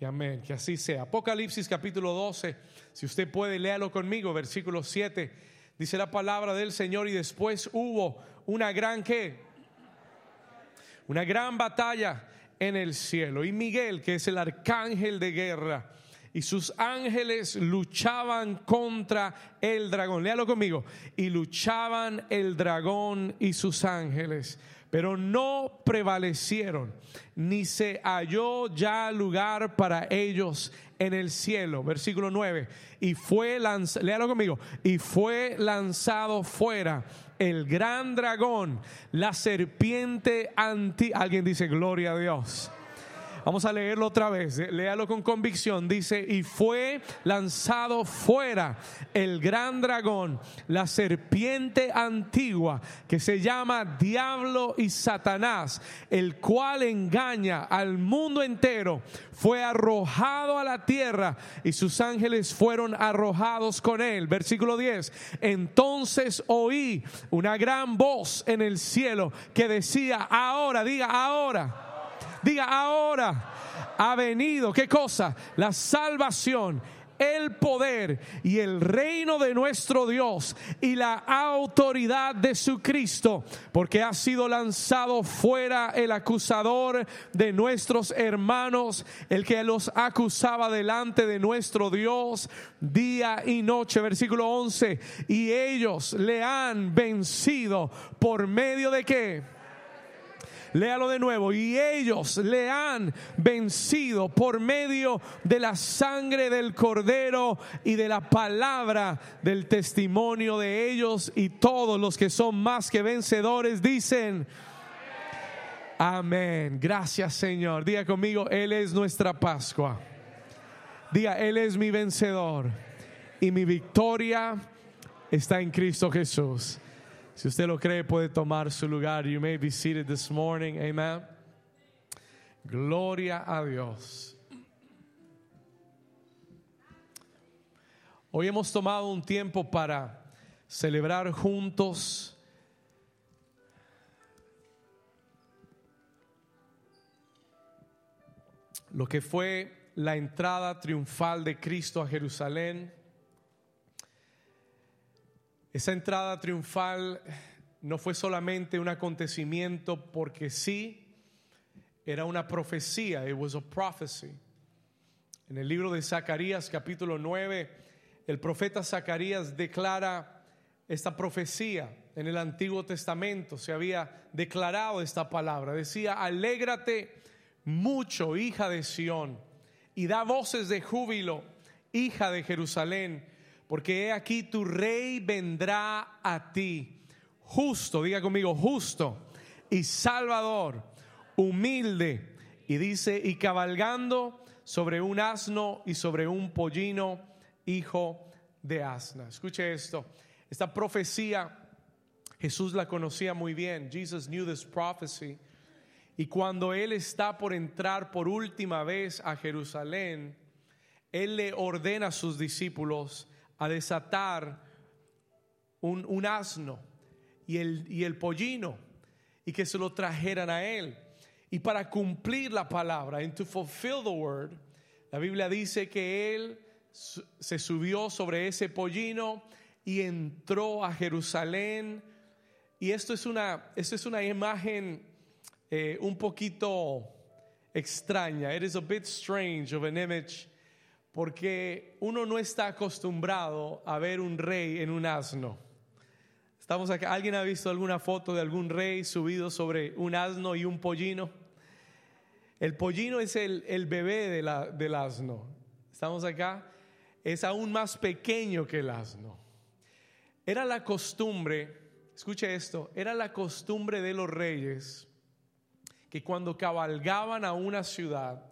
y amén. Que así sea. Apocalipsis capítulo 12, si usted puede, léalo conmigo, versículo 7. Dice la palabra del Señor y después hubo una gran que una gran batalla en el cielo. Y Miguel, que es el arcángel de guerra, y sus ángeles luchaban contra el dragón. Léalo conmigo. Y luchaban el dragón y sus ángeles pero no prevalecieron, ni se halló ya lugar para ellos en el cielo. Versículo 9. Y fue lanzado, léalo conmigo, y fue lanzado fuera el gran dragón, la serpiente anti. Alguien dice, gloria a Dios Vamos a leerlo otra vez. Eh, léalo con convicción. Dice, y fue lanzado fuera el gran dragón, la serpiente antigua, que se llama Diablo y Satanás, el cual engaña al mundo entero. Fue arrojado a la tierra y sus ángeles fueron arrojados con él. Versículo 10. Entonces oí una gran voz en el cielo que decía, ahora, diga, ahora Diga, ahora ha venido, ¿qué cosa? La salvación el poder y el reino de nuestro Dios y la autoridad de su Cristo, porque ha sido lanzado fuera el acusador de nuestros hermanos, el que los acusaba delante de nuestro Dios día y noche. Versículo 11, y ellos le han vencido por medio de qué? Léalo de nuevo. Y ellos le han vencido por medio de la sangre del cordero y de la palabra del testimonio de ellos. Y todos los que son más que vencedores dicen, amén. Gracias Señor. Diga conmigo, Él es nuestra Pascua. Diga, Él es mi vencedor. Y mi victoria está en Cristo Jesús. Si usted lo cree, puede tomar su lugar. You may be seated this morning. Amen. Gloria a Dios. Hoy hemos tomado un tiempo para celebrar juntos lo que fue la entrada triunfal de Cristo a Jerusalén esa entrada triunfal no fue solamente un acontecimiento porque sí, era una profecía, it was a prophecy. En el libro de Zacarías capítulo 9, el profeta Zacarías declara esta profecía. En el Antiguo Testamento se había declarado esta palabra. Decía, alégrate mucho, hija de Sión, y da voces de júbilo, hija de Jerusalén porque he aquí tu rey vendrá a ti, justo, diga conmigo, justo y salvador, humilde, y dice, y cabalgando sobre un asno y sobre un pollino, hijo de asna. Escuche esto, esta profecía Jesús la conocía muy bien, Jesus knew this prophecy. Y cuando él está por entrar por última vez a Jerusalén, él le ordena a sus discípulos a desatar un, asno y el, y el pollino y que se lo trajeran a él. Y para cumplir la palabra, and to fulfill the word, la Biblia dice que él se subió sobre ese pollino y entró a Jerusalén. Y esto es una, esto es una imagen eh, un poquito extraña. It is a bit strange of an image porque uno no está acostumbrado a ver un rey en un asno. Estamos acá. ¿Alguien ha visto alguna foto de algún rey subido sobre un asno y un pollino? El pollino es el, bebé del asno. Estamos acá. Es aún más pequeño que el asno. Era la costumbre, escuche esto, era la costumbre de los reyes que cuando cabalgaban a una ciudad,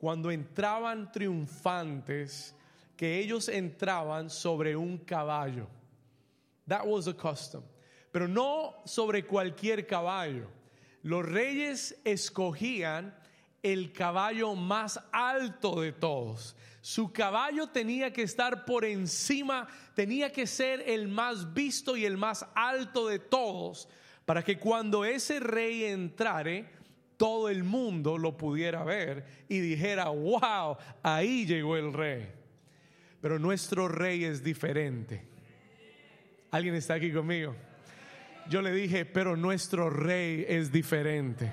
cuando entraban triunfantes, que ellos entraban sobre un caballo. That was a custom. Pero no sobre cualquier caballo. Los reyes escogían el caballo más alto de todos. Su caballo tenía que estar por encima, tenía que ser el más visto y el más alto de todos, para que cuando ese rey entrare, todo el mundo lo pudiera ver y dijera, wow, ahí llegó el rey. Pero nuestro rey es diferente. ¿Alguien está aquí conmigo? Yo le dije, pero nuestro rey es diferente.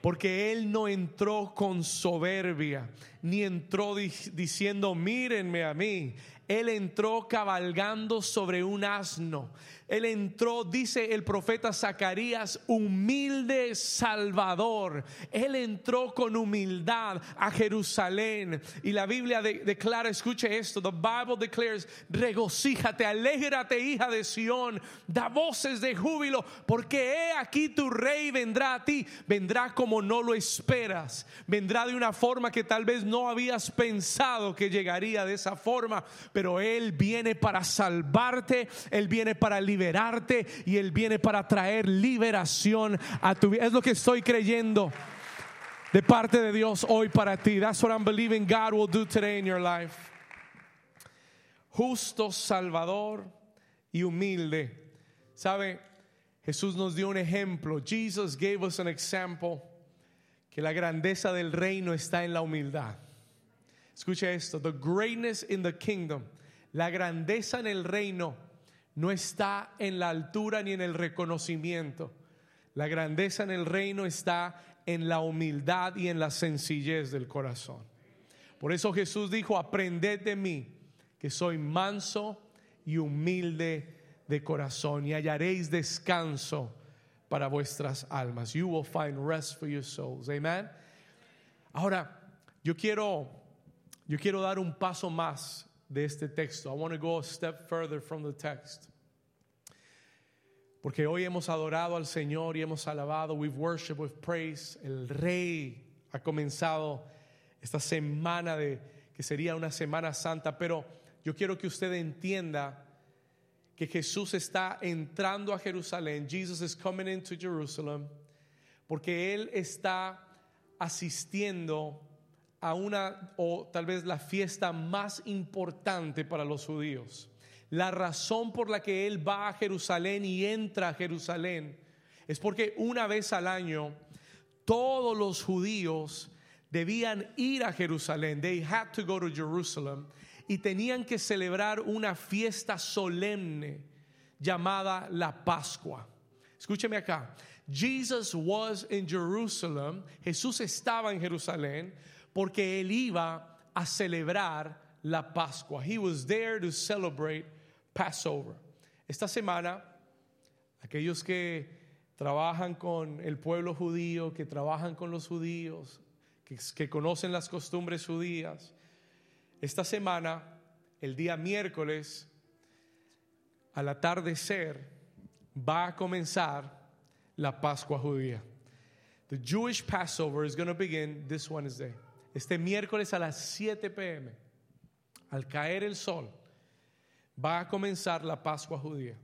Porque Él no entró con soberbia, ni entró diciendo, mírenme a mí. Él entró cabalgando sobre un asno. Él entró, dice el profeta Zacarías, humilde Salvador. Él entró con humildad a Jerusalén. Y la Biblia declara, escuche esto, the Bible declares, regocíjate, alégrate hija de Sión, da voces de júbilo, porque he aquí tu rey vendrá a ti, vendrá como no lo esperas, vendrá de una forma que tal vez no habías pensado que llegaría de esa forma, pero Él viene para salvarte, Él viene para liberarte y Él viene para traer liberación a tu vida. Es lo que estoy creyendo de parte de Dios hoy para ti. That's what I'm believing God will do today in your life. Justo, salvador y humilde. ¿Sabe? Jesús nos dio un ejemplo. Jesus gave us an example que la grandeza del reino está en la humildad. Escucha esto, the greatness in the kingdom, la grandeza en el reino no está en la altura ni en el reconocimiento. La grandeza en el reino está en la humildad y en la sencillez del corazón. Por eso Jesús dijo, aprended de mí, que soy manso y humilde de corazón, y hallaréis descanso para vuestras almas. You will find rest for your souls. Amen. Ahora, yo quiero, yo quiero dar un paso más de este texto. I want to go a step further from the text. Porque hoy hemos adorado al Señor y hemos alabado, we've worshiped, we've praised. El Rey ha comenzado esta semana de que sería una semana santa, pero yo quiero que usted entienda que Jesús está entrando a Jerusalén. Jesus is coming into Jerusalem porque él está asistiendo a una o tal vez la fiesta más importante para los judíos. La razón por la que él va a Jerusalén y entra a Jerusalén es porque una vez al año todos los judíos debían ir a Jerusalén. They had to go to Jerusalem y tenían que celebrar una fiesta solemne llamada la Pascua. Escúcheme acá. Jesus was in Jerusalem. Jesús estaba en Jerusalén porque él iba a celebrar la Pascua. He was there to celebrate Passover. Esta semana, aquellos que trabajan con el pueblo judío, que trabajan con los judíos, que, conocen las costumbres judías, esta semana, el día miércoles, al atardecer, va a comenzar la Pascua judía. The Jewish Passover is going to begin this Wednesday. Este miércoles a las 7 pm, al caer el sol, va a comenzar la Pascua judía.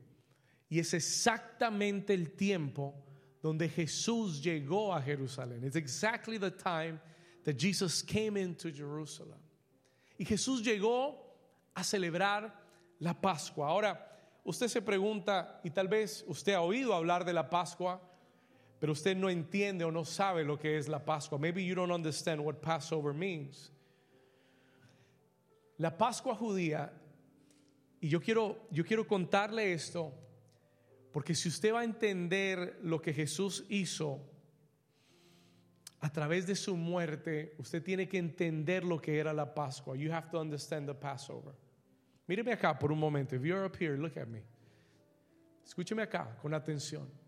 Y es exactamente el tiempo donde Jesús llegó a Jerusalén. It's exactly the time that Jesus came into Jerusalem. Y Jesús llegó a celebrar la Pascua. Ahora, usted se pregunta, y tal vez usted ha oído hablar de la Pascua, pero usted no entiende o no sabe lo que es la Pascua. Maybe you don't understand what Passover means. La Pascua judía y yo quiero, yo quiero contarle esto, porque si usted va a entender lo que Jesús hizo a través de su muerte, usted tiene que entender lo que era la Pascua. You have to understand the Passover. Míreme acá por un momento. If you're up here, look at me. Escúcheme acá con atención.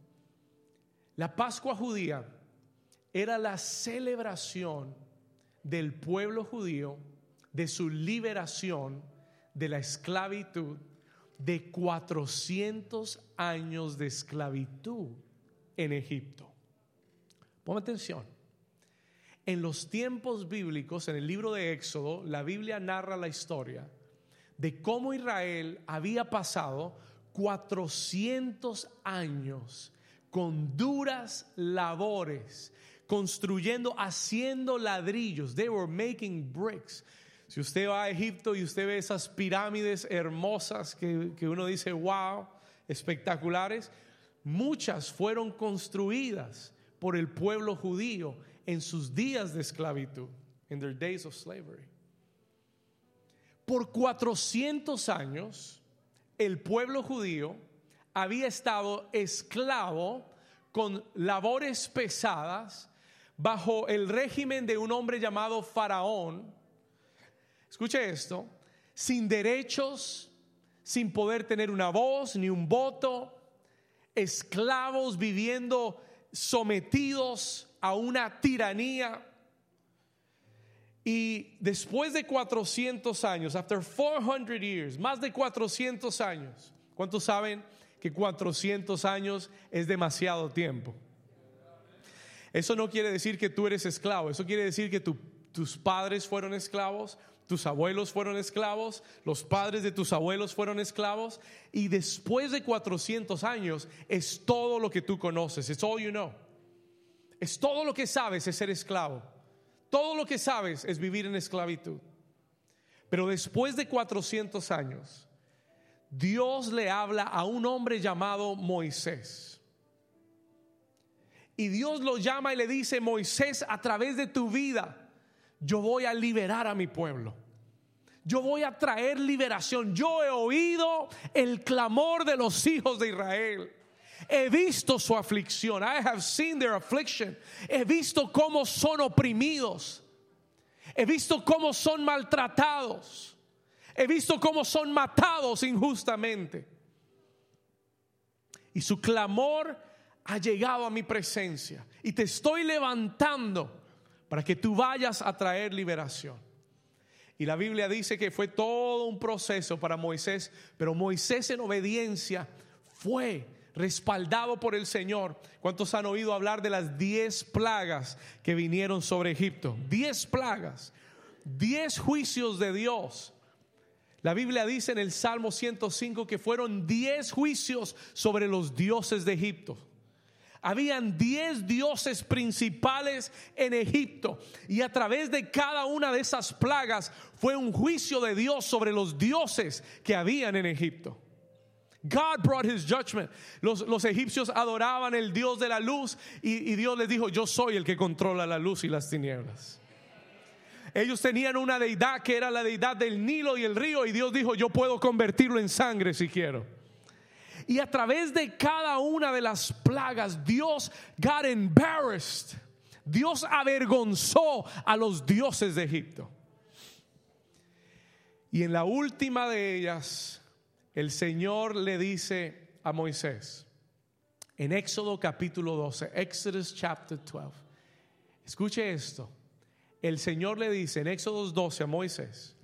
La Pascua judía era la celebración del pueblo judío de su liberación de la esclavitud de 400 años de esclavitud en Egipto. Ponme atención. En los tiempos bíblicos, en el libro de Éxodo, la Biblia narra la historia de cómo Israel había pasado 400 años con duras labores, construyendo, haciendo ladrillos. They were making bricks. Si usted va a Egipto y usted ve esas pirámides hermosas que, uno dice, wow, espectaculares, muchas fueron construidas por el pueblo judío en sus días de esclavitud, in their days of slavery. Por 400 años, el pueblo judío había estado esclavo con labores pesadas bajo el régimen de un hombre llamado Faraón. Escuche esto, sin derechos, sin poder tener una voz ni un voto, esclavos viviendo sometidos a una tiranía. Y después de 400 años, after 400 years, más de 400 años, ¿cuántos saben que 400 años es demasiado tiempo? Eso no quiere decir que tú eres esclavo, eso quiere decir que tus padres fueron esclavos, tus abuelos fueron esclavos, los padres de tus abuelos fueron esclavos, y después de 400 años es todo lo que tú conoces, it's all you know. Es todo lo que sabes es ser esclavo. Todo lo que sabes es vivir en esclavitud. Pero después de 400 años, Dios le habla a un hombre llamado Moisés. Y Dios lo llama y le dice, Moisés, a través de tu vida, yo voy a liberar a mi pueblo. Yo voy a traer liberación. Yo he oído el clamor de los hijos de Israel. He visto su aflicción. I have seen their affliction. He visto cómo son oprimidos. He visto cómo son maltratados. He visto cómo son matados injustamente. Y su clamor ha llegado a mi presencia. Y te estoy levantando para que tú vayas a traer liberación. Y la Biblia dice que fue todo un proceso para Moisés, pero Moisés en obediencia fue respaldado por el Señor. ¿Cuántos han oído hablar de las diez plagas que vinieron sobre Egipto? Diez plagas, diez juicios de Dios. La Biblia dice en el Salmo 105 que fueron diez juicios sobre los dioses de Egipto. Habían diez dioses principales en Egipto y a través de cada una de esas plagas fue un juicio de Dios sobre los dioses que habían en Egipto. God brought his judgment. Los, los, egipcios adoraban el Dios de la luz y, y Dios les dijo, yo soy el que controla la luz y las tinieblas. Ellos tenían una deidad que era la deidad del Nilo y el río y Dios dijo, yo puedo convertirlo en sangre si quiero. Y a través de cada una de las plagas, Dios got embarrassed. Dios avergonzó a los dioses de Egipto. Y en la última de ellas, el Señor le dice a Moisés, en Éxodo capítulo 12, Exodus chapter 12, escuche esto, el Señor le dice en Éxodo 12 a Moisés,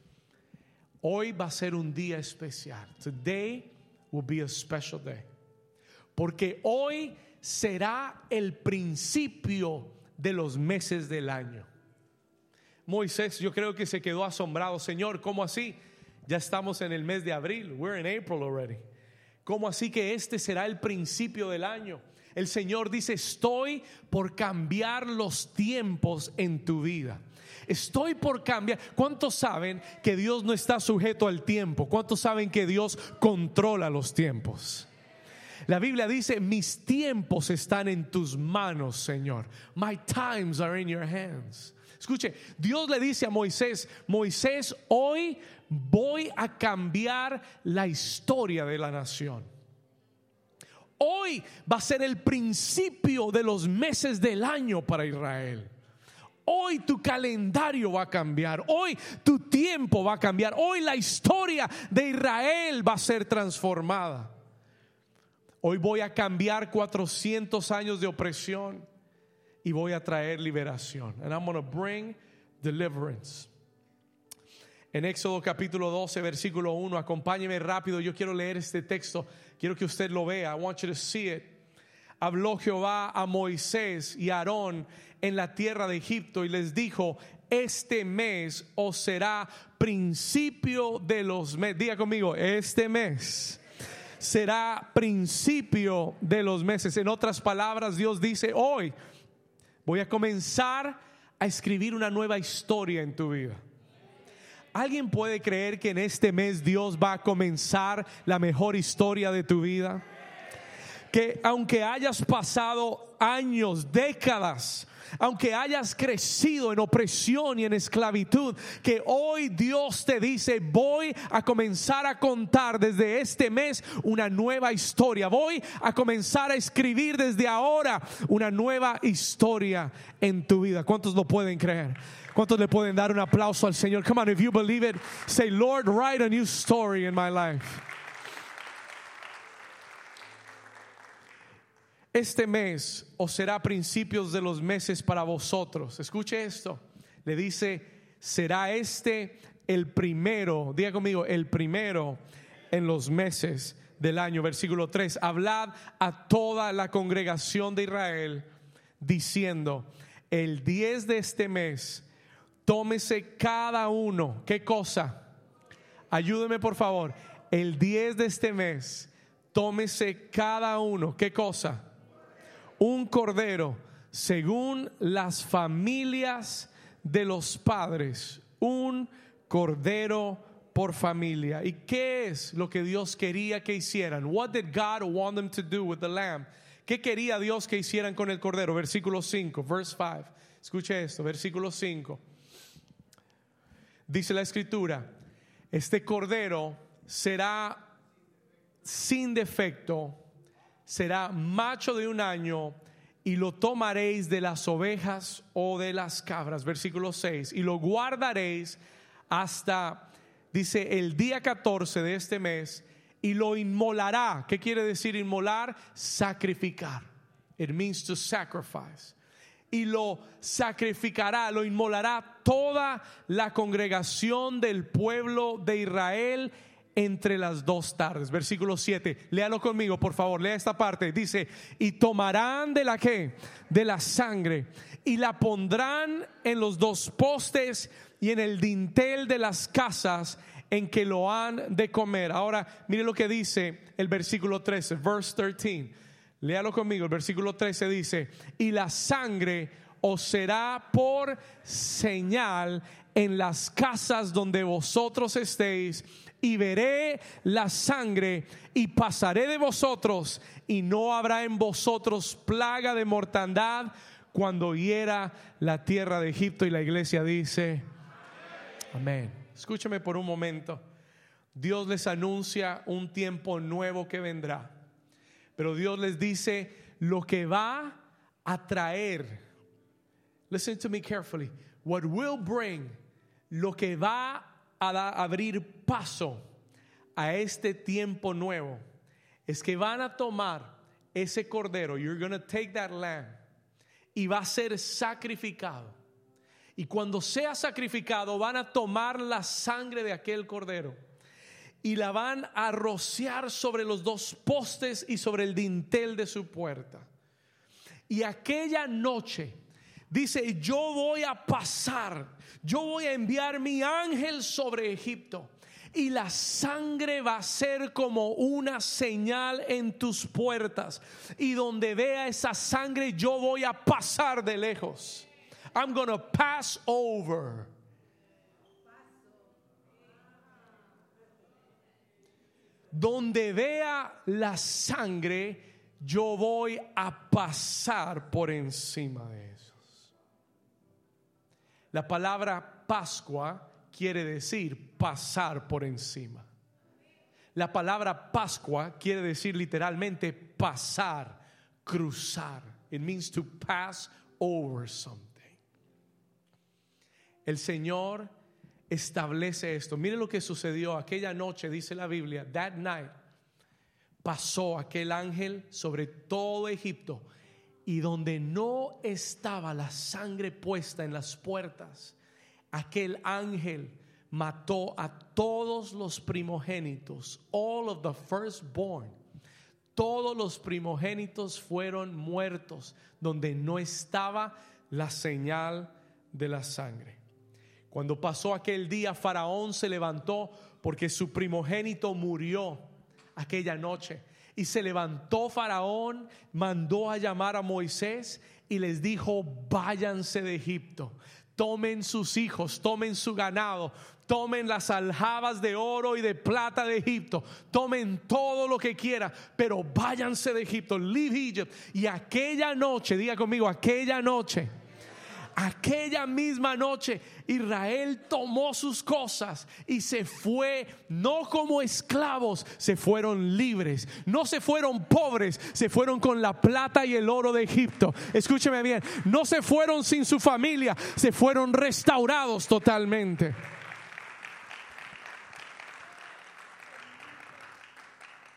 hoy va a ser un día especial. Today will be a special day. Porque hoy será el principio de los meses del año. Moisés, yo creo que se quedó asombrado, Señor, ¿cómo así? Ya estamos en el mes de abril. We're in April already. ¿Cómo así que este será el principio del año? El Señor dice, estoy por cambiar los tiempos en tu vida. Estoy por cambiar. ¿Cuántos saben que Dios no está sujeto al tiempo? ¿Cuántos saben que Dios controla los tiempos? La Biblia dice, mis tiempos están en tus manos, Señor. My times are in your hands. Escuche, Dios le dice a Moisés, Moisés, hoy voy a cambiar la historia de la nación. Hoy va a ser el principio de los meses del año para Israel. Hoy tu calendario va a cambiar. Hoy tu tiempo va a cambiar. Hoy la historia de Israel va a ser transformada. Hoy voy a cambiar 400 años de opresión y voy a traer liberación. And I'm going to bring deliverance. En Éxodo capítulo 12, versículo 1, acompáñeme rápido, yo quiero leer este texto, quiero que usted lo vea, I want you to see it. Habló Jehová a Moisés y a Aarón en la tierra de Egipto y les dijo, este mes os será principio de los meses. Diga conmigo, este mes será principio de los meses. En otras palabras, Dios dice, hoy voy a comenzar a escribir una nueva historia en tu vida. ¿Alguien puede creer que en este mes Dios va a comenzar la mejor historia de tu vida? Que aunque hayas pasado años, décadas, aunque hayas crecido en opresión y en esclavitud, que hoy Dios te dice, voy a comenzar a contar desde este mes una nueva historia, voy a comenzar a escribir desde ahora una nueva historia en tu vida. ¿Cuántos lo pueden creer? ¿Cuántos le pueden dar un aplauso al Señor? Come on, if you believe it, say, Lord, write a new story in my life. Este mes o será principios de los meses para vosotros. Escuche esto. Le dice, será este el primero, diga conmigo, el primero en los meses del año. Versículo 3, hablad a toda la congregación de Israel diciendo, el 10 de este mes, tómese cada uno, ¿qué cosa? Ayúdeme por favor, el 10 de este mes, tómese cada uno, ¿qué cosa? Un cordero según las familias de los padres, un cordero por familia. ¿Y qué es lo que Dios quería que hicieran? What did God want them to do with the lamb? ¿Qué quería Dios que hicieran con el cordero? Versículo 5, verse 5. Escuche esto, versículo 5. Dice la escritura, este cordero será sin defecto será macho de un año y lo tomaréis de las ovejas o de las cabras. Versículo 6. Y lo guardaréis hasta, dice, el día 14 de este mes y lo inmolará. ¿Qué quiere decir inmolar? Sacrificar. It means to sacrifice. Y lo sacrificará, lo inmolará toda la congregación del pueblo de Israel entre las dos tardes. Versículo 7. Léalo conmigo, por favor. Lea esta parte. Dice, y tomarán de la que? De la sangre. Y la pondrán en los dos postes y en el dintel de las casas en que lo han de comer. Ahora, mire lo que dice el versículo 13, verse 13. Léalo conmigo. El versículo 13 dice, y la sangre os será por señal en las casas donde vosotros estéis y veré la sangre y pasaré de vosotros y no habrá en vosotros plaga de mortandad cuando hiera la tierra de Egipto y la iglesia dice amén. Escúchame por un momento. Dios les anuncia un tiempo nuevo que vendrá. Pero Dios les dice lo que va a traer. Listen to me carefully. What will bring lo que va a abrir paso a este tiempo nuevo es que van a tomar ese cordero, you're going to take that lamb, y va a ser sacrificado. Y cuando sea sacrificado, van a tomar la sangre de aquel cordero y la van a rociar sobre los dos postes y sobre el dintel de su puerta. Y aquella noche dice, yo voy a pasar, yo voy a enviar mi ángel sobre Egipto. Y la sangre va a ser como una señal en tus puertas. Y donde vea esa sangre, yo voy a pasar de lejos. I'm gonna pass over. Donde vea la sangre, yo voy a pasar por encima de esos. La palabra Pascua quiere decir pasar por encima. La palabra Pascua quiere decir literalmente pasar, cruzar. It means to pass over something. El Señor establece esto. Mire lo que sucedió aquella noche, dice la Biblia. That night pasó aquel ángel sobre todo Egipto y donde no estaba la sangre puesta en las puertas, aquel ángel mató a todos los primogénitos, all of the firstborn. Todos los primogénitos fueron muertos donde no estaba la señal de la sangre. Cuando pasó aquel día, Faraón se levantó porque su primogénito murió aquella noche. Y se levantó Faraón, mandó a llamar a Moisés y les dijo, váyanse de Egipto tomen sus hijos, tomen su ganado, tomen las aljabas de oro y de plata de Egipto, tomen todo lo que quieran, pero váyanse de Egipto, leave Egypt. Y aquella noche, diga conmigo, aquella noche Aquella misma noche Israel tomó sus cosas y se fue, no como esclavos, se fueron libres, no se fueron pobres, se fueron con la plata y el oro de Egipto. Escúcheme bien, no se fueron sin su familia, se fueron restaurados totalmente.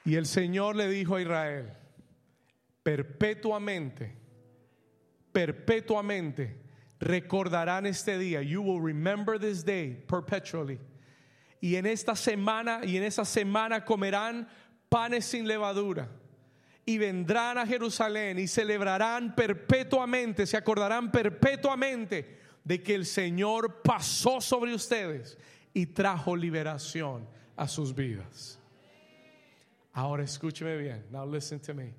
Y el Señor le dijo a Israel, perpetuamente, perpetuamente recordarán este día. You will remember this day perpetually. Y en esta semana y en esa semana comerán panes sin levadura. Y vendrán a Jerusalén y celebrarán perpetuamente, se acordarán perpetuamente de que el Señor pasó sobre ustedes y trajo liberación a sus vidas. Ahora escúcheme bien, now listen to me,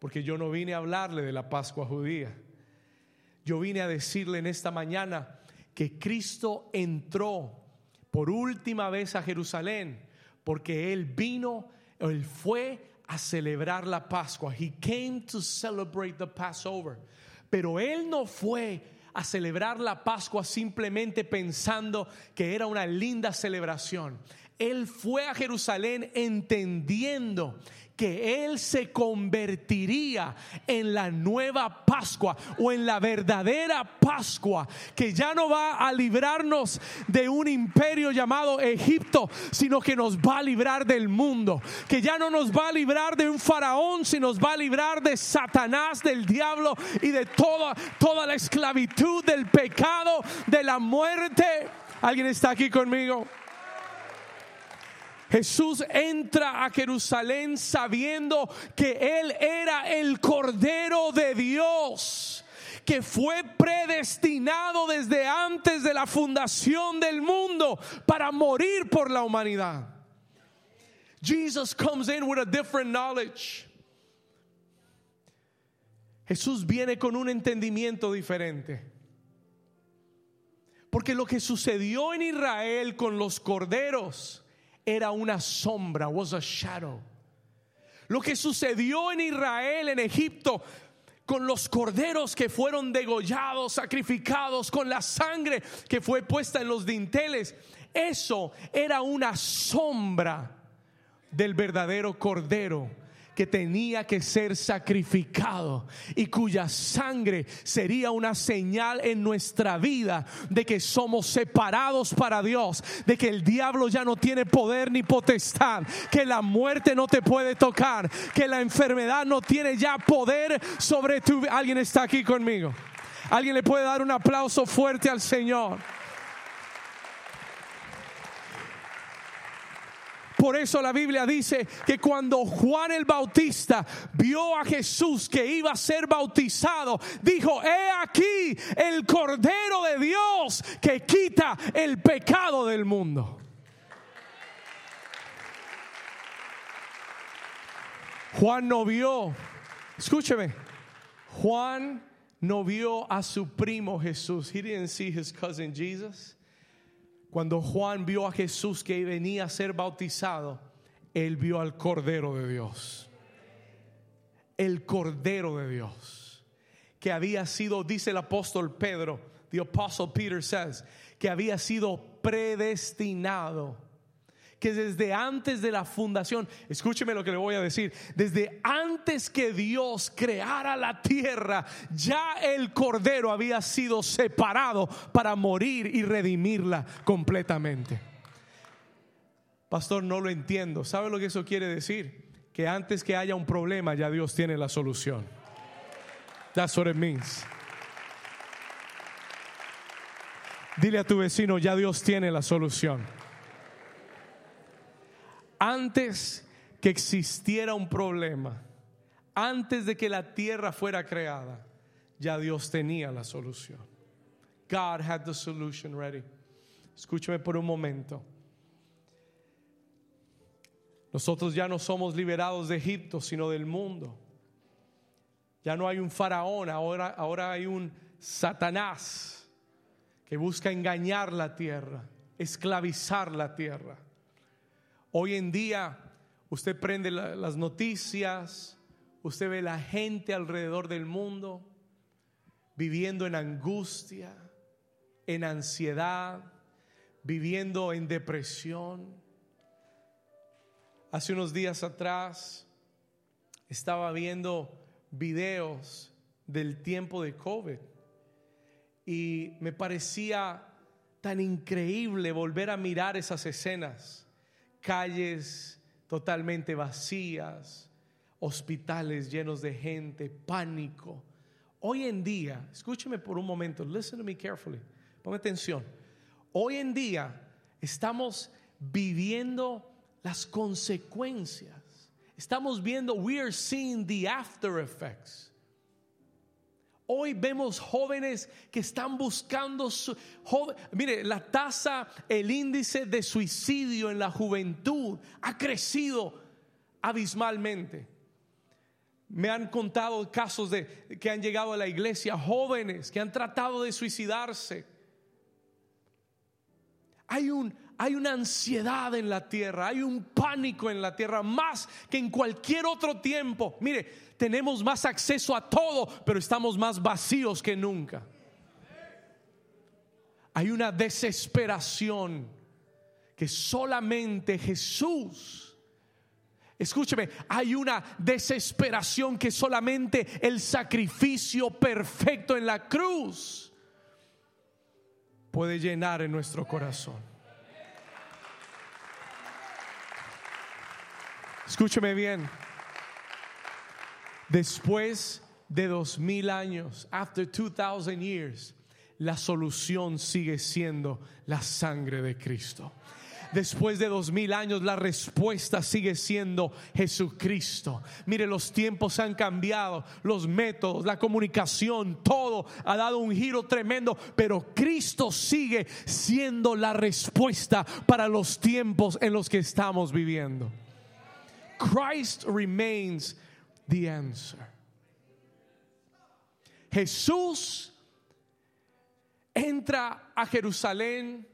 porque yo no vine a hablarle de la Pascua judía. Yo vine a decirle en esta mañana que Cristo entró por última vez a Jerusalén porque Él vino, Él fue a celebrar la Pascua. He came to celebrate the Passover. Pero Él no fue a celebrar la Pascua simplemente pensando que era una linda celebración. Él fue a Jerusalén entendiendo que Él se convertiría en la nueva Pascua o en la verdadera Pascua, que ya no va a librarnos de un imperio llamado Egipto, sino que nos va a librar del mundo, que ya no nos va a librar de un faraón, sino nos va a librar de Satanás, del diablo y de toda, toda la esclavitud, del pecado, de la muerte. ¿Alguien está aquí conmigo? Jesús entra a Jerusalén sabiendo que Él era el Cordero de Dios que fue predestinado desde antes de la fundación del mundo para morir por la humanidad. Jesus comes in with a different knowledge. Jesús viene con un entendimiento diferente. Porque lo que sucedió en Israel con los corderos era una sombra, was a shadow. Lo que sucedió en Israel, en Egipto, con los corderos que fueron degollados, sacrificados, con la sangre que fue puesta en los dinteles, eso era una sombra del verdadero cordero que tenía que ser sacrificado y cuya sangre sería una señal en nuestra vida de que somos separados para Dios, de que el diablo ya no tiene poder ni potestad, que la muerte no te puede tocar, que la enfermedad no tiene ya poder sobre tu vida. Alguien está aquí conmigo. Alguien le puede dar un aplauso fuerte al Señor. Por eso la Biblia dice que cuando Juan el Bautista vio a Jesús que iba a ser bautizado, dijo, he aquí el Cordero de Dios que quita el pecado del mundo. Juan no vio, escúcheme, Juan no vio a su primo Jesús. He didn't see his cousin Jesus. Cuando Juan vio a Jesús que venía a ser bautizado, él vio al Cordero de Dios. El Cordero de Dios. Que había sido, dice el apóstol Pedro, the apostle Peter says, que había sido predestinado que desde antes de la fundación, escúcheme lo que le voy a decir, desde antes que Dios creara la tierra, ya el Cordero había sido separado para morir y redimirla completamente. Pastor, no lo entiendo. ¿Sabe lo que eso quiere decir? Que antes que haya un problema, ya Dios tiene la solución. That's what it means. Dile a tu vecino, ya Dios tiene la solución antes que existiera un problema, antes de que la tierra fuera creada, ya Dios tenía la solución. God had the solution ready. Escúchame por un momento. Nosotros ya no somos liberados de Egipto, sino del mundo. Ya no hay un faraón, ahora, ahora hay un Satanás que busca engañar la tierra, esclavizar la tierra. Hoy en día usted prende las noticias, usted ve la gente alrededor del mundo viviendo en angustia, en ansiedad, viviendo en depresión. Hace unos días atrás estaba viendo videos del tiempo de COVID y me parecía tan increíble volver a mirar esas escenas, calles totalmente vacías, hospitales llenos de gente, pánico. Hoy en día, escúcheme por un momento, listen to me carefully, ponme atención. Hoy en día estamos viviendo las consecuencias. Estamos viendo, we are seeing the after effects. Hoy vemos jóvenes que están buscando, su, mire, la tasa, el índice de suicidio en la juventud ha crecido abismalmente. Me han contado casos de que han llegado a la iglesia jóvenes que han tratado de suicidarse. Hay un hay una ansiedad en la tierra, hay un pánico en la tierra, más que en cualquier otro tiempo. Mire, tenemos más acceso a todo, pero estamos más vacíos que nunca. Hay una desesperación que solamente Jesús, escúcheme, hay una desesperación que solamente el sacrificio perfecto en la cruz puede llenar en nuestro corazón. Escúcheme bien. Después de dos mil años, after two thousand years, la solución sigue siendo la sangre de Cristo. Después de dos mil años, la respuesta sigue siendo Jesucristo. Mire, los tiempos han cambiado, los métodos, la comunicación, todo ha dado un giro tremendo, pero Cristo sigue siendo la respuesta para los tiempos en los que estamos viviendo. Christ remains the answer. Jesús entra a Jerusalén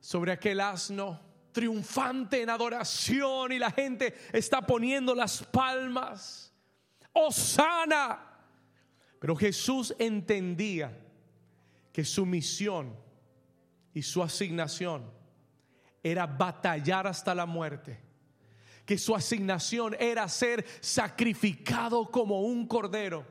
sobre aquel asno triunfante en adoración y la gente está poniendo las palmas. Osana. Pero Jesús entendía que su misión y su asignación era batallar hasta la muerte que su asignación era ser sacrificado como un cordero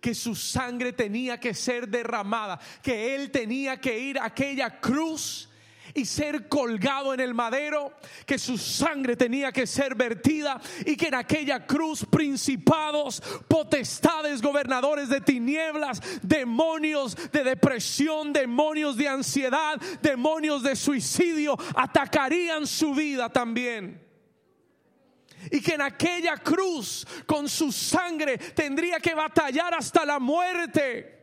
que su sangre tenía que ser derramada, que él tenía que ir a aquella cruz y ser colgado en el madero, que su sangre tenía que ser vertida y que en aquella cruz principados, potestades, gobernadores de tinieblas, demonios de depresión, demonios de ansiedad, demonios de suicidio, atacarían su vida también y que en aquella cruz con su sangre tendría que batallar hasta la muerte.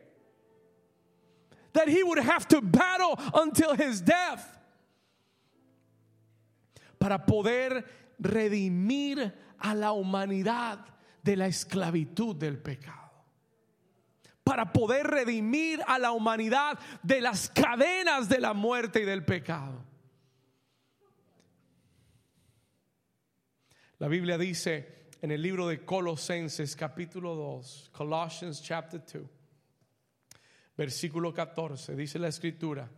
That he would have to battle until his death. Para poder redimir a la humanidad de la esclavitud del pecado. Para poder redimir a la humanidad de las cadenas de la muerte y del pecado. La Biblia dice en el libro de Colosenses capítulo 2, Colossians chapter 2, versículo 14, dice la escritura,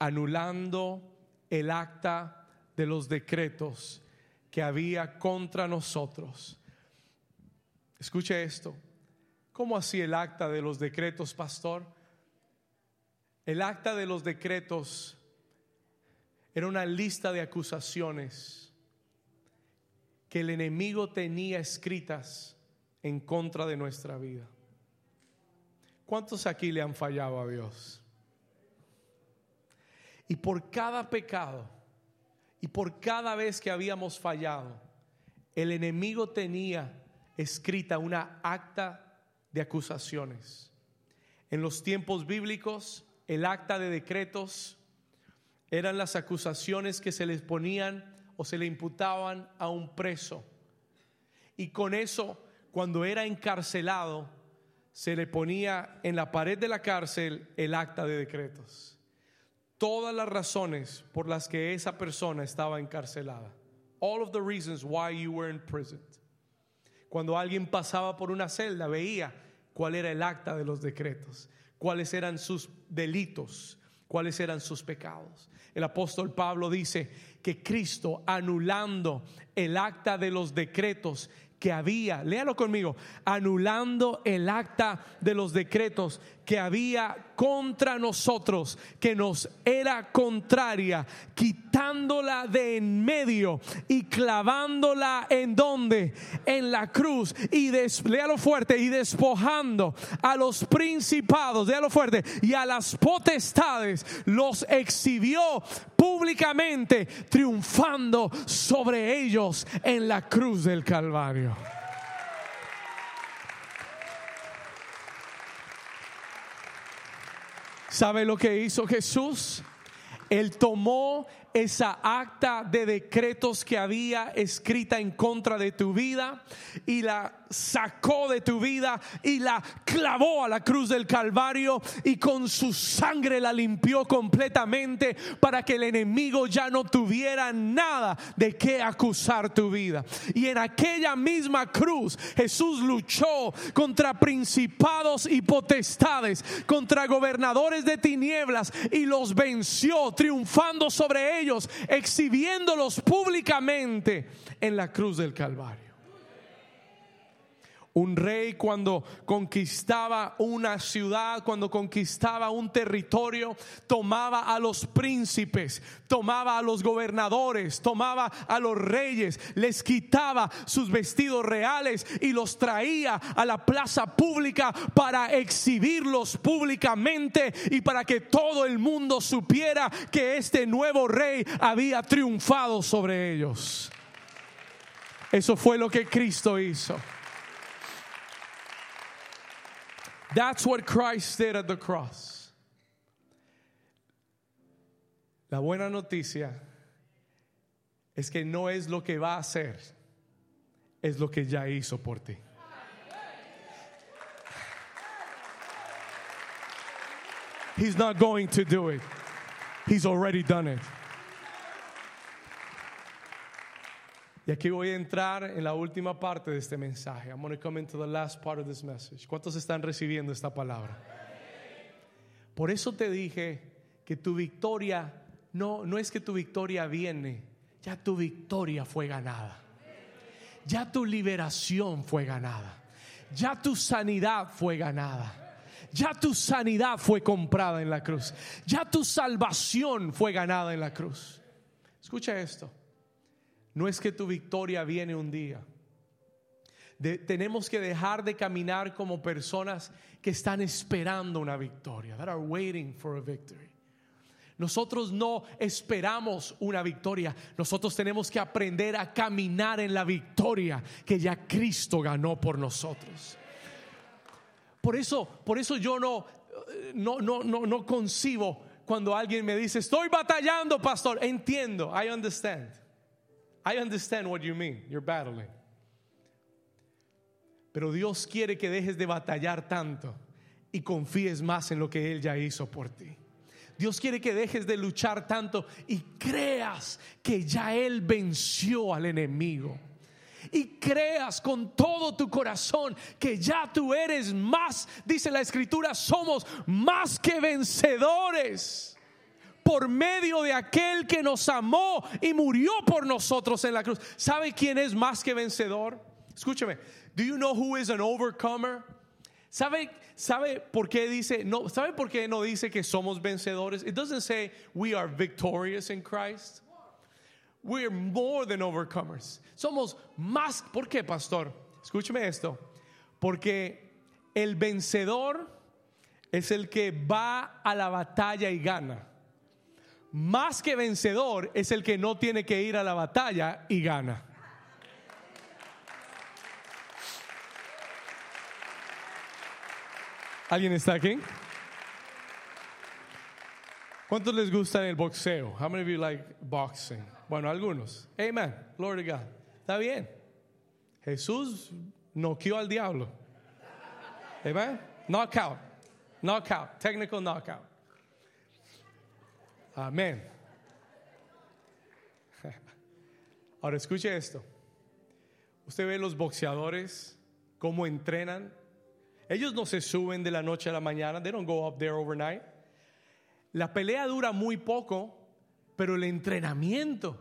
anulando el acta de los decretos que había contra nosotros. Escuche esto. ¿Cómo así el acta de los decretos, pastor? El acta de los decretos era una lista de acusaciones que el enemigo tenía escritas en contra de nuestra vida. ¿Cuántos aquí le han fallado a Dios? Y por cada pecado y por cada vez que habíamos fallado, el enemigo tenía escrita una acta de acusaciones. En los tiempos bíblicos, el acta de decretos eran las acusaciones que se les ponían o se le imputaban a un preso. Y con eso, cuando era encarcelado, se le ponía en la pared de la cárcel el acta de decretos. Todas las razones por las que esa persona estaba encarcelada. All of the reasons why you were in prison. Cuando alguien pasaba por una celda, veía cuál era el acta de los decretos, cuáles eran sus delitos, cuáles eran sus pecados. El apóstol Pablo dice que Cristo, anulando el acta de los decretos que había, léalo conmigo, anulando el acta de los decretos que había contra nosotros, que nos era contraria, quitándola de en medio y clavándola en donde, en la cruz, y léalo fuerte, y despojando a los principados, léalo fuerte, y a las potestades, los exhibió públicamente, triunfando sobre ellos en la cruz del Calvario. ¿Sabe lo que hizo Jesús? Él tomó esa acta de decretos que había escrita en contra de tu vida y la sacó de tu vida y la clavó a la cruz del Calvario y con su sangre la limpió completamente para que el enemigo ya no tuviera nada de qué acusar tu vida. Y en aquella misma cruz Jesús luchó contra principados y potestades, contra gobernadores de tinieblas y los venció, triunfando sobre ellos, exhibiéndolos públicamente en la cruz del Calvario. Un rey cuando conquistaba una ciudad, cuando conquistaba un territorio, tomaba a los príncipes, tomaba a los gobernadores, tomaba a los reyes, les quitaba sus vestidos reales y los traía a la plaza pública para exhibirlos públicamente y para que todo el mundo supiera que este nuevo rey había triunfado sobre ellos. Eso fue lo que Cristo hizo. That's what Christ did at the cross. La buena noticia es que no es lo que va a hacer, es lo que ya hizo por ti. He's not going to do it. He's already done it. Y aquí voy a entrar en la última parte de este mensaje. I'm going to come into the last part of this message. ¿Cuántos están recibiendo esta palabra? Por eso te dije que tu victoria no no es que tu victoria viene, ya tu victoria fue ganada. Ya tu liberación fue ganada. Ya tu sanidad fue ganada. Ya tu sanidad fue comprada en la cruz. Ya tu salvación fue ganada en la cruz. Escucha esto. No es que tu victoria viene un día. tenemos que dejar de caminar como personas que están esperando una victoria, that are waiting for a victory. Nosotros no esperamos una victoria, nosotros tenemos que aprender a caminar en la victoria que ya Cristo ganó por nosotros. Por eso, por eso yo no, no, no, no, no concibo cuando alguien me dice, estoy batallando, pastor. Entiendo, I understand. I understand what you mean. You're battling. Pero Dios quiere que dejes de batallar tanto y confíes más en lo que Él ya hizo por ti. Dios quiere que dejes de luchar tanto y creas que ya Él venció al enemigo. Y creas con todo tu corazón que ya tú eres más, dice la escritura, somos más que vencedores por medio de aquel que nos amó y murió por nosotros en la cruz. ¿Sabe quién es más que vencedor? Escúcheme. Do you know who is an overcomer? ¿Sabe, ¿Sabe por qué dice no? ¿Sabe por qué no dice que somos vencedores? It doesn't say we are victorious in Christ. We're more than overcomers. Somos más. ¿Por qué, pastor? Escúcheme esto. Porque el vencedor es el que va a la batalla y gana más que vencedor es el que no tiene que ir a la batalla y gana. ¿Alguien está aquí? ¿Cuántos les gusta el boxeo? How many of you like boxing? Bueno, algunos. Amen. Glory to God. Está bien. Jesús noqueó al diablo. Amen. Knockout. Knockout. Technical knockout. Amén. Ahora escuche esto. Usted ve los boxeadores cómo entrenan. Ellos no se suben de la noche a la mañana. They don't go up there overnight. La pelea dura muy poco, pero el entrenamiento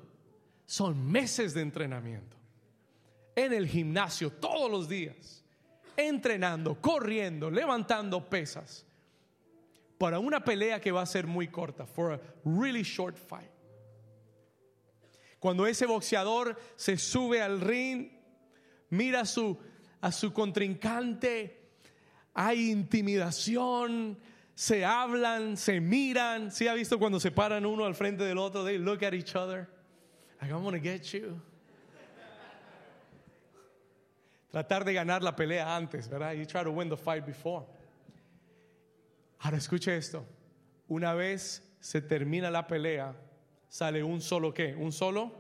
son meses de entrenamiento. En el gimnasio todos los días, entrenando, corriendo, levantando pesas. Para una pelea que va a ser muy corta, for a really short fight. Cuando ese boxeador se sube al ring, mira a su, a su contrincante, hay intimidación, se hablan, se miran. ¿Sí ha visto cuando se paran uno al frente del otro? They look at each other. Like, I'm gonna get you. Tratar de ganar la pelea antes, ¿verdad? You try to win the fight before. Ahora escuche esto. Una vez se termina la pelea, sale un solo qué? Un solo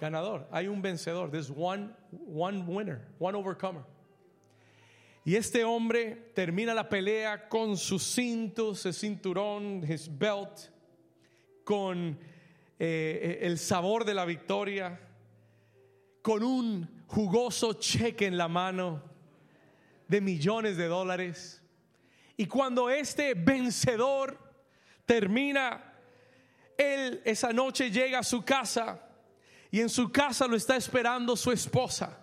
ganador. Hay un vencedor. There's one, one winner, one overcomer. Y este hombre termina la pelea con su cinto, su cinturón, his belt, con eh, el sabor de la victoria, con un jugoso cheque en la mano de millones de dólares. Y cuando este vencedor termina, él esa noche llega a su casa y en su casa lo está esperando su esposa.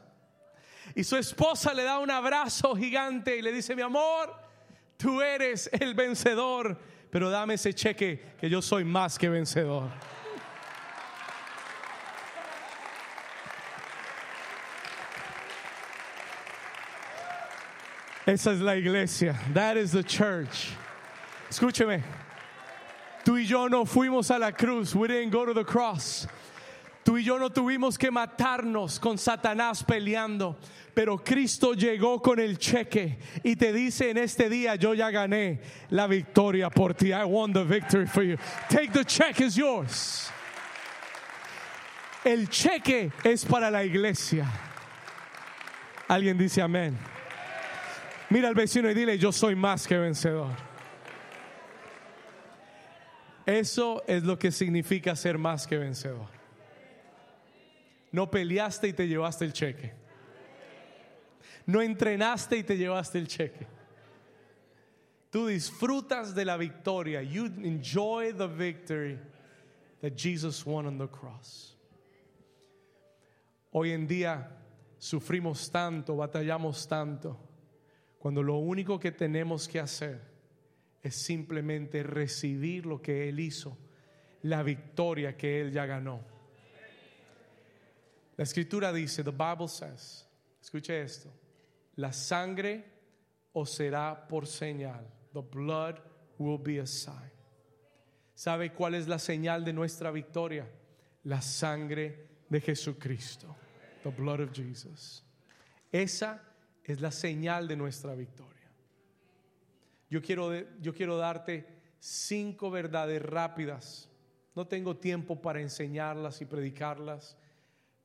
Y su esposa le da un abrazo gigante y le dice, mi amor, tú eres el vencedor, pero dame ese cheque que yo soy más que vencedor. Esa es la iglesia. That is the church. Escúcheme. Tú y yo no fuimos a la cruz. We didn't go to the cross. Tú y yo no tuvimos que matarnos con Satanás peleando, pero Cristo llegó con el cheque y te dice en este día, yo ya gané la victoria por ti. I won the victory for you. Take the check, is yours. El cheque es para la iglesia. Alguien dice amén. Mira al vecino y dile, yo soy más que vencedor. Eso es lo que significa ser más que vencedor. No peleaste y te llevaste el cheque. No entrenaste y te llevaste el cheque. Tú disfrutas de la victoria. You enjoy the victory that Jesus won on the cross. Hoy en día sufrimos tanto, batallamos tanto, cuando lo único que tenemos que hacer es simplemente recibir lo que Él hizo, la victoria que Él ya ganó. La escritura dice, the Bible says, escuche esto, la sangre os será por señal. The blood will be a sign. ¿Sabe cuál es la señal de nuestra victoria? La sangre de Jesucristo. The blood of Jesus. Esa es la señal de nuestra victoria. Yo quiero, yo quiero darte cinco verdades rápidas. No tengo tiempo para enseñarlas y predicarlas,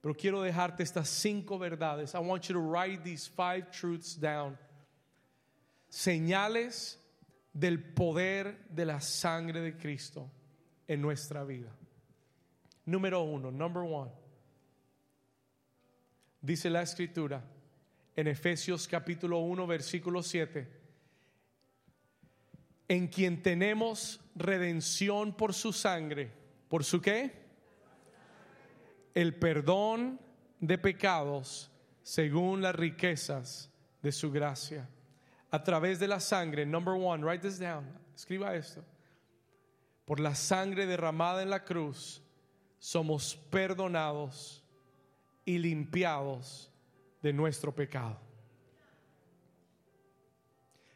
pero quiero dejarte estas cinco verdades. I want you to write these five truths down. Señales del poder de la sangre de Cristo en nuestra vida. Número uno, number one. Dice la escritura en Efesios capítulo 1, versículo 7, en quien tenemos redención por su sangre. ¿Por su qué? El perdón de pecados según las riquezas de su gracia. A través de la sangre, number one, write this down, escriba esto. Por la sangre derramada en la cruz, somos perdonados y limpiados de nuestro pecado.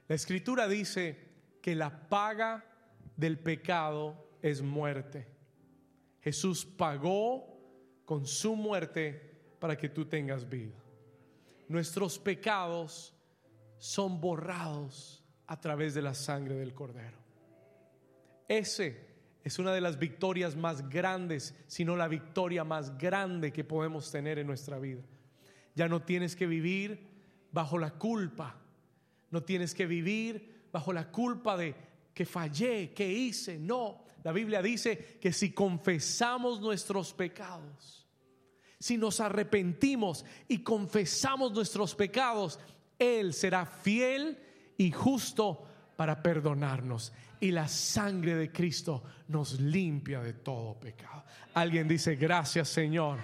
La escritura dice que la paga del pecado es muerte. Jesús pagó con su muerte para que tú tengas vida. Nuestros pecados son borrados a través de la sangre del cordero. Ese es una de las victorias más grandes, si no la victoria más grande que podemos tener en nuestra vida. Ya no tienes que vivir bajo la culpa No tienes que vivir bajo la culpa de que fallé, que hice. No, la Biblia dice que si confesamos nuestros pecados, si nos arrepentimos y confesamos nuestros pecados, Él será fiel y justo para perdonarnos. Y la sangre de Cristo nos limpia de todo pecado. Alguien dice, gracias Señor,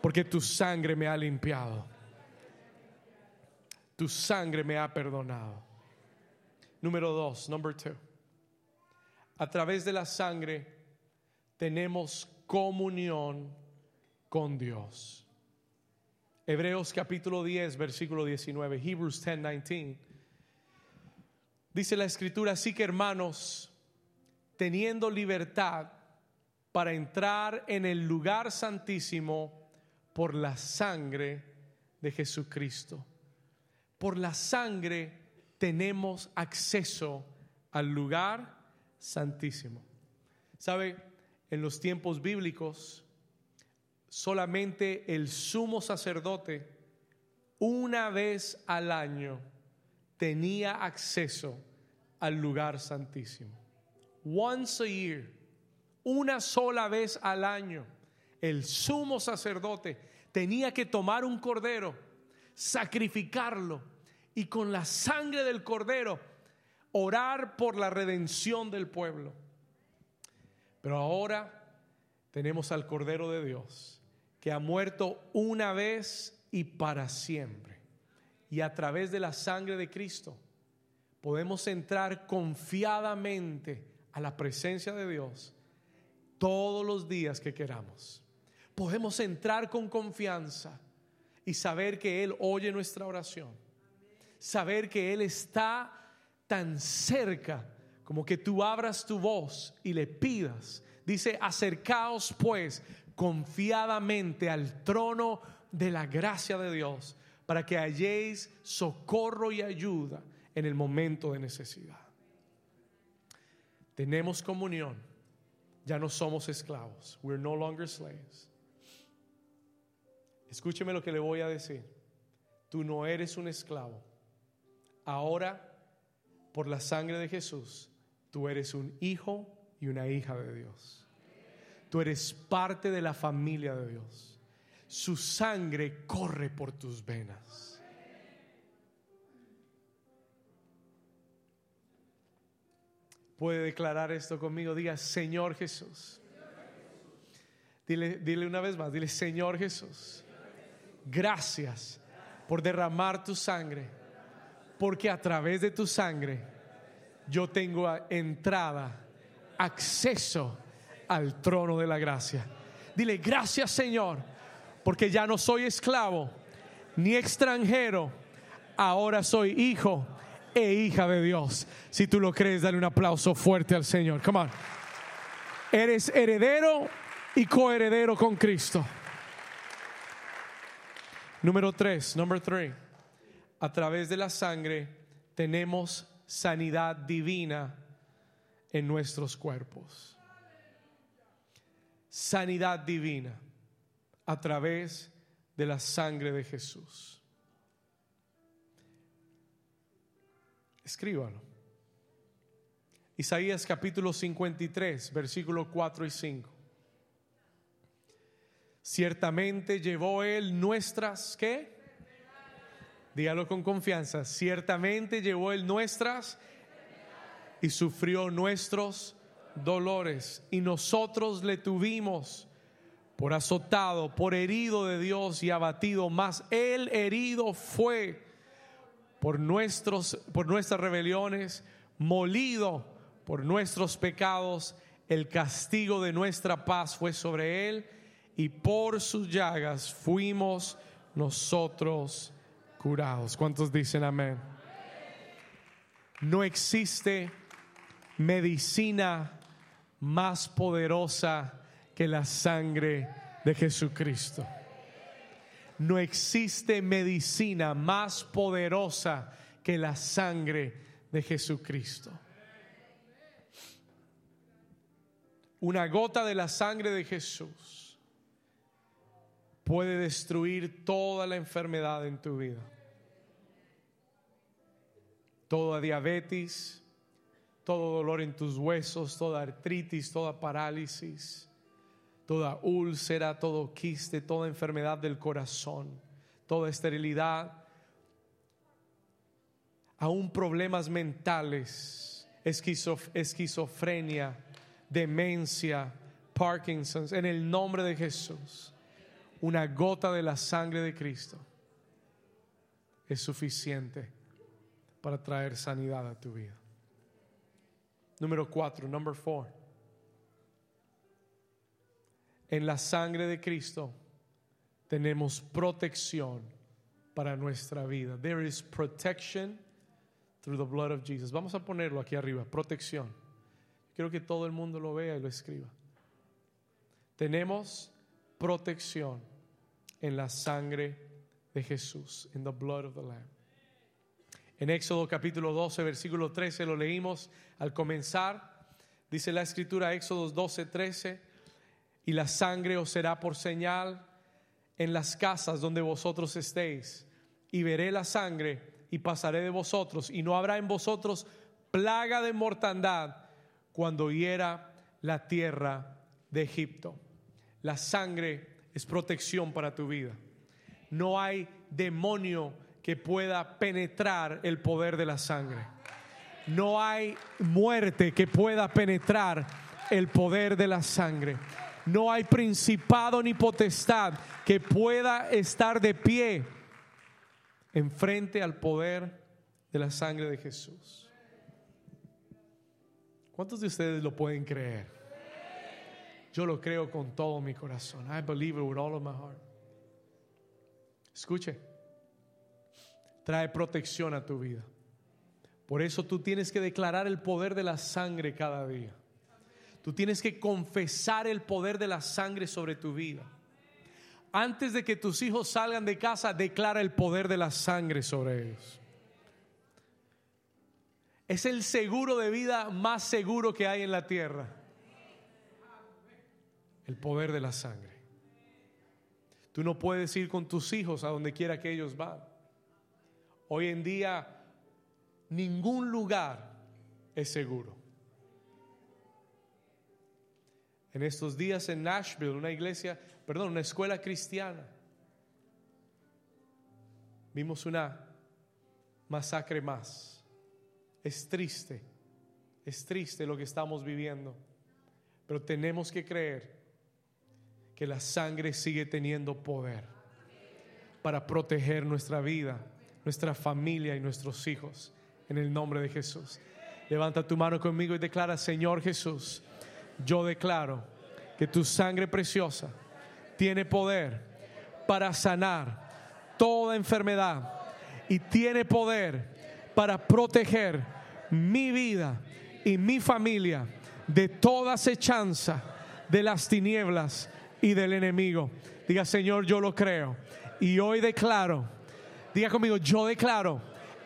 porque tu sangre me ha limpiado. Tu sangre me ha perdonado. Número dos, number two. A través de la sangre tenemos comunión con Dios. Hebreos capítulo 10, versículo 19, Hebrews 10, 19. Dice la escritura, así que hermanos, teniendo libertad para entrar en el lugar santísimo por la sangre de Jesucristo. Por la sangre tenemos acceso al lugar santísimo. ¿Sabe? En los tiempos bíblicos, solamente el sumo sacerdote una vez al año tenía acceso al lugar santísimo. Once a year, una sola vez al año, el sumo sacerdote tenía que tomar un cordero, sacrificarlo y con la sangre del cordero orar por la redención del pueblo. Pero ahora tenemos al Cordero de Dios que ha muerto una vez y para siempre. Y a través de la sangre de Cristo podemos entrar confiadamente a la presencia de Dios todos los días que queramos. Podemos entrar con confianza y saber que Él oye nuestra oración. Saber que Él está tan cerca como que tú abras tu voz y le pidas. Dice, acercaos pues confiadamente al trono de la gracia de Dios para que halléis socorro y ayuda en el momento de necesidad. Tenemos comunión, ya no somos esclavos. We're no longer slaves. Escúcheme lo que le voy a decir. Tú no eres un esclavo. Ahora por la sangre de Jesús, tú eres un hijo y una hija de Dios. Tú eres parte de la familia de Dios. Su sangre corre por tus venas. Puede declarar esto conmigo. Diga, Señor Jesús. Dile, dile una vez más, dile, Señor Jesús. Gracias por derramar tu sangre porque a través de tu sangre yo tengo entrada, acceso al trono de la gracia. Dile, gracias Señor, porque ya no soy esclavo ni extranjero, ahora soy hijo e hija de Dios. Si tú lo crees, dale un aplauso fuerte al Señor. Come on. Eres heredero y coheredero con Cristo. Número tres, number three a través de la sangre tenemos sanidad divina en nuestros cuerpos. Sanidad divina a través de la sangre de Jesús. Escríbalo. Isaías capítulo 53, versículos 4 y 5. Ciertamente llevó él nuestras, ¿qué? Dígalo con confianza. Ciertamente llevó él nuestras y sufrió nuestros dolores. Y nosotros le tuvimos por azotado, por herido de Dios y abatido. Mas él herido fue por, nuestros, por nuestras rebeliones, molido por nuestros pecados. El castigo de nuestra paz fue sobre él y por sus llagas fuimos nosotros curados. ¿Cuántos dicen amén? No existe medicina más poderosa que la sangre de Jesucristo. No existe medicina más poderosa que la sangre de Jesucristo. Una gota de la sangre de Jesús puede destruir toda la enfermedad en tu vida. toda diabetes, todo dolor en tus huesos, toda artritis, toda parálisis, toda úlcera, todo quiste, toda enfermedad del corazón, toda esterilidad, aún problemas mentales, esquizofrenia, demencia, Parkinson's, en el nombre de Jesús, una gota de la sangre de Cristo es suficiente para traer sanidad a tu vida. Número cuatro, number four. En la sangre de Cristo tenemos protección para nuestra vida. There is protection through the blood of Jesus. Vamos a ponerlo aquí arriba, protección. Quiero que todo el mundo lo vea y lo escriba. Tenemos protección en la sangre de Jesús, in the blood of the Lamb. En Éxodo capítulo 12, versículo 13 lo leímos al comenzar. Dice la escritura, Éxodo 12, 13, y la sangre os será por señal en las casas donde vosotros estéis, y veré la sangre y pasaré de vosotros, y no habrá en vosotros plaga de mortandad cuando hiera la tierra de Egipto. La sangre es protección para tu vida. No hay demonio que pueda penetrar el poder de la sangre. No hay muerte que pueda penetrar el poder de la sangre. No hay principado ni potestad que pueda estar de pie enfrente al poder de la sangre de Jesús. ¿Cuántos de ustedes lo pueden creer? Yo lo creo con todo mi corazón. I believe it with all of my heart. Escuche, trae protección a tu vida. Por eso tú tienes que declarar el poder de la sangre cada día. Tú tienes que confesar el poder de la sangre sobre tu vida. Antes de que tus hijos salgan de casa, declara el poder de la sangre sobre ellos. Es el seguro de vida más seguro que hay en la tierra. El poder de la sangre. Tú no puedes ir con tus hijos a donde quiera que ellos van. Hoy en día ningún lugar es seguro. En estos días en Nashville, una iglesia, perdón, una escuela cristiana, vimos una masacre más. Es triste, es triste lo que estamos viviendo, pero tenemos que creer que la sangre sigue teniendo poder para proteger nuestra vida, nuestra familia y nuestros hijos. En el nombre de Jesús. Levanta tu mano conmigo y declara, Señor Jesús, yo declaro que tu sangre preciosa tiene poder para sanar toda enfermedad y tiene poder para proteger mi vida y mi familia de toda acechanza de las tinieblas y del enemigo. Diga, Señor, yo lo creo. Y hoy declaro, diga conmigo, yo declaro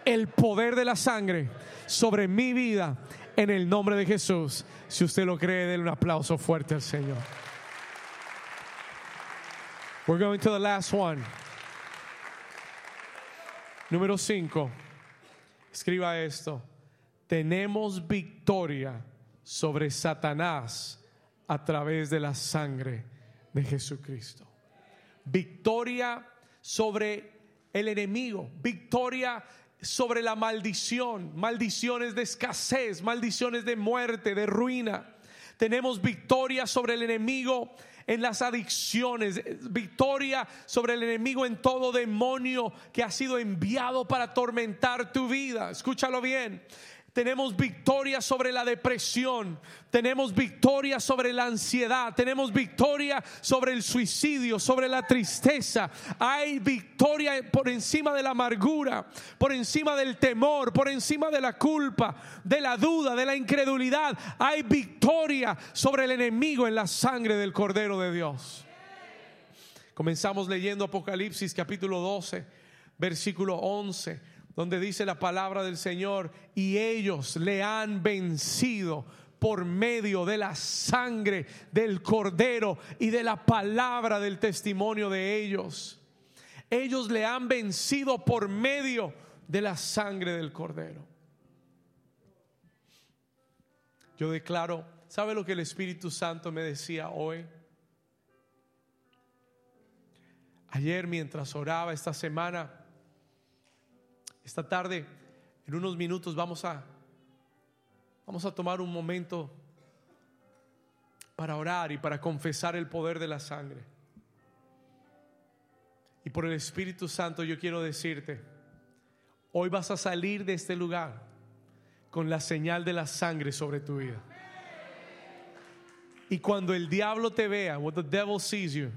el poder de la sangre sobre mi vida en el nombre de Jesús. Si usted lo cree, denle un aplauso fuerte al Señor. We're going to the last one. Número 5. Escriba esto tenemos victoria sobre Satanás a través de la sangre de Jesucristo. Victoria sobre el enemigo, victoria sobre la maldición, maldiciones de escasez, maldiciones de muerte, de ruina. Tenemos victoria sobre el enemigo en las adicciones, victoria sobre el enemigo en todo demonio que ha sido enviado para atormentar tu vida. Escúchalo bien. Tenemos victoria sobre la depresión, tenemos victoria sobre la ansiedad, tenemos victoria sobre el suicidio, sobre la tristeza. Hay victoria por encima de la amargura, por encima del temor, por encima de la culpa, de la duda, de la incredulidad. Hay victoria sobre el enemigo en la sangre del Cordero de Dios. Comenzamos leyendo Apocalipsis capítulo 12, versículo 11 donde dice la palabra del Señor, y ellos le han vencido por medio de la sangre del cordero y de la palabra del testimonio de ellos. Ellos le han vencido por medio de la sangre del cordero. Yo declaro, ¿sabe lo que el Espíritu Santo me decía hoy? Ayer mientras oraba esta semana, esta tarde, en unos minutos vamos a vamos a tomar un momento para orar y para confesar el poder de la sangre. Y por el Espíritu Santo yo quiero decirte, hoy vas a salir de este lugar con la señal de la sangre sobre tu vida. Y cuando el diablo te vea, when the devil sees you,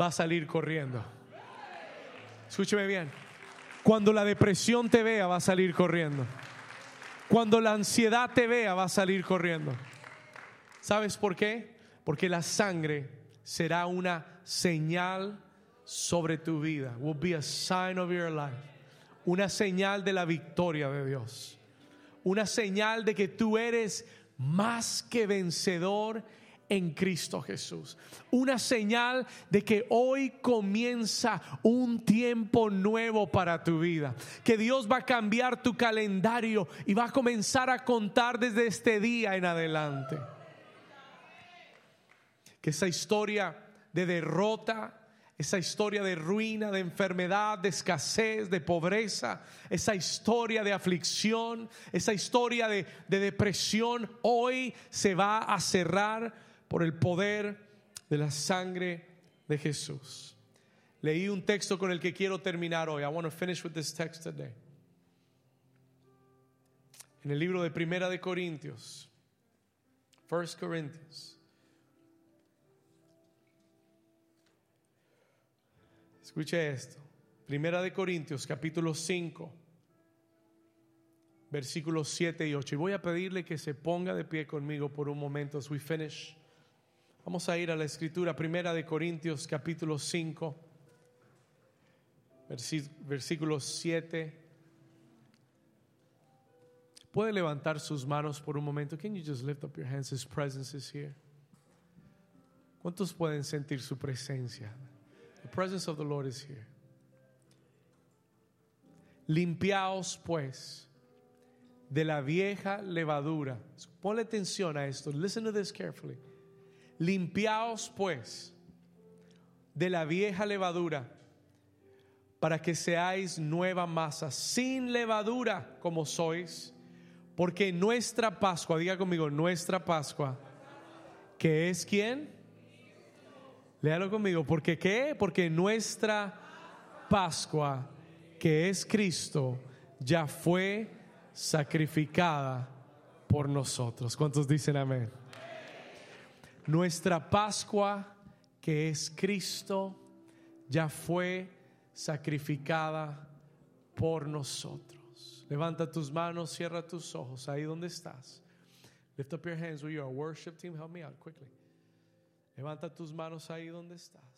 va a salir corriendo. Escúcheme bien. Cuando la depresión te vea, va a salir corriendo. Cuando la ansiedad te vea, va a salir corriendo. ¿Sabes por qué? Porque la sangre será una señal sobre tu vida. Will be a sign of your life. Una señal de la victoria de Dios. Una señal de que tú eres más que vencedor en Cristo Jesús. Una señal de que hoy comienza un tiempo nuevo para tu vida. Que Dios va a cambiar tu calendario y va a comenzar a contar desde este día en adelante. Que esa historia de derrota, esa historia de ruina, de enfermedad, de escasez, de pobreza, esa historia de aflicción, esa historia de, de depresión, hoy se va a cerrar por el poder de la sangre de Jesús. Leí un texto con el que quiero terminar hoy. I want to finish with this text today. En el libro de Primera de Corintios, First Corinthians. Escuche esto. Primera de Corintios, capítulo 5, versículos 7 y 8. Y voy a pedirle que se ponga de pie conmigo por un momento as we finish. Vamos a ir a la escritura primera de Corintios capítulo 5, versículo 7. Puede levantar sus manos por un momento. Can you just lift up your hands? His presence is here. ¿Cuántos pueden sentir su presencia? The presence of the Lord is here. Limpiaos pues de la vieja levadura. Ponle atención a esto. Listen to this carefully Limpiaos pues de la vieja levadura para que seáis nueva masa, sin levadura como sois, porque nuestra Pascua, diga conmigo, nuestra Pascua, que es quién? Léalo conmigo, porque qué? Porque nuestra Pascua, que es Cristo, ya fue sacrificada por nosotros. ¿Cuántos dicen amén? Nuestra Pascua, que es Cristo, ya fue sacrificada por nosotros. Levanta tus manos, cierra tus ojos ahí donde estás. Lift up your hands where you are. Worship team, help me out quickly. Levanta tus manos ahí donde estás.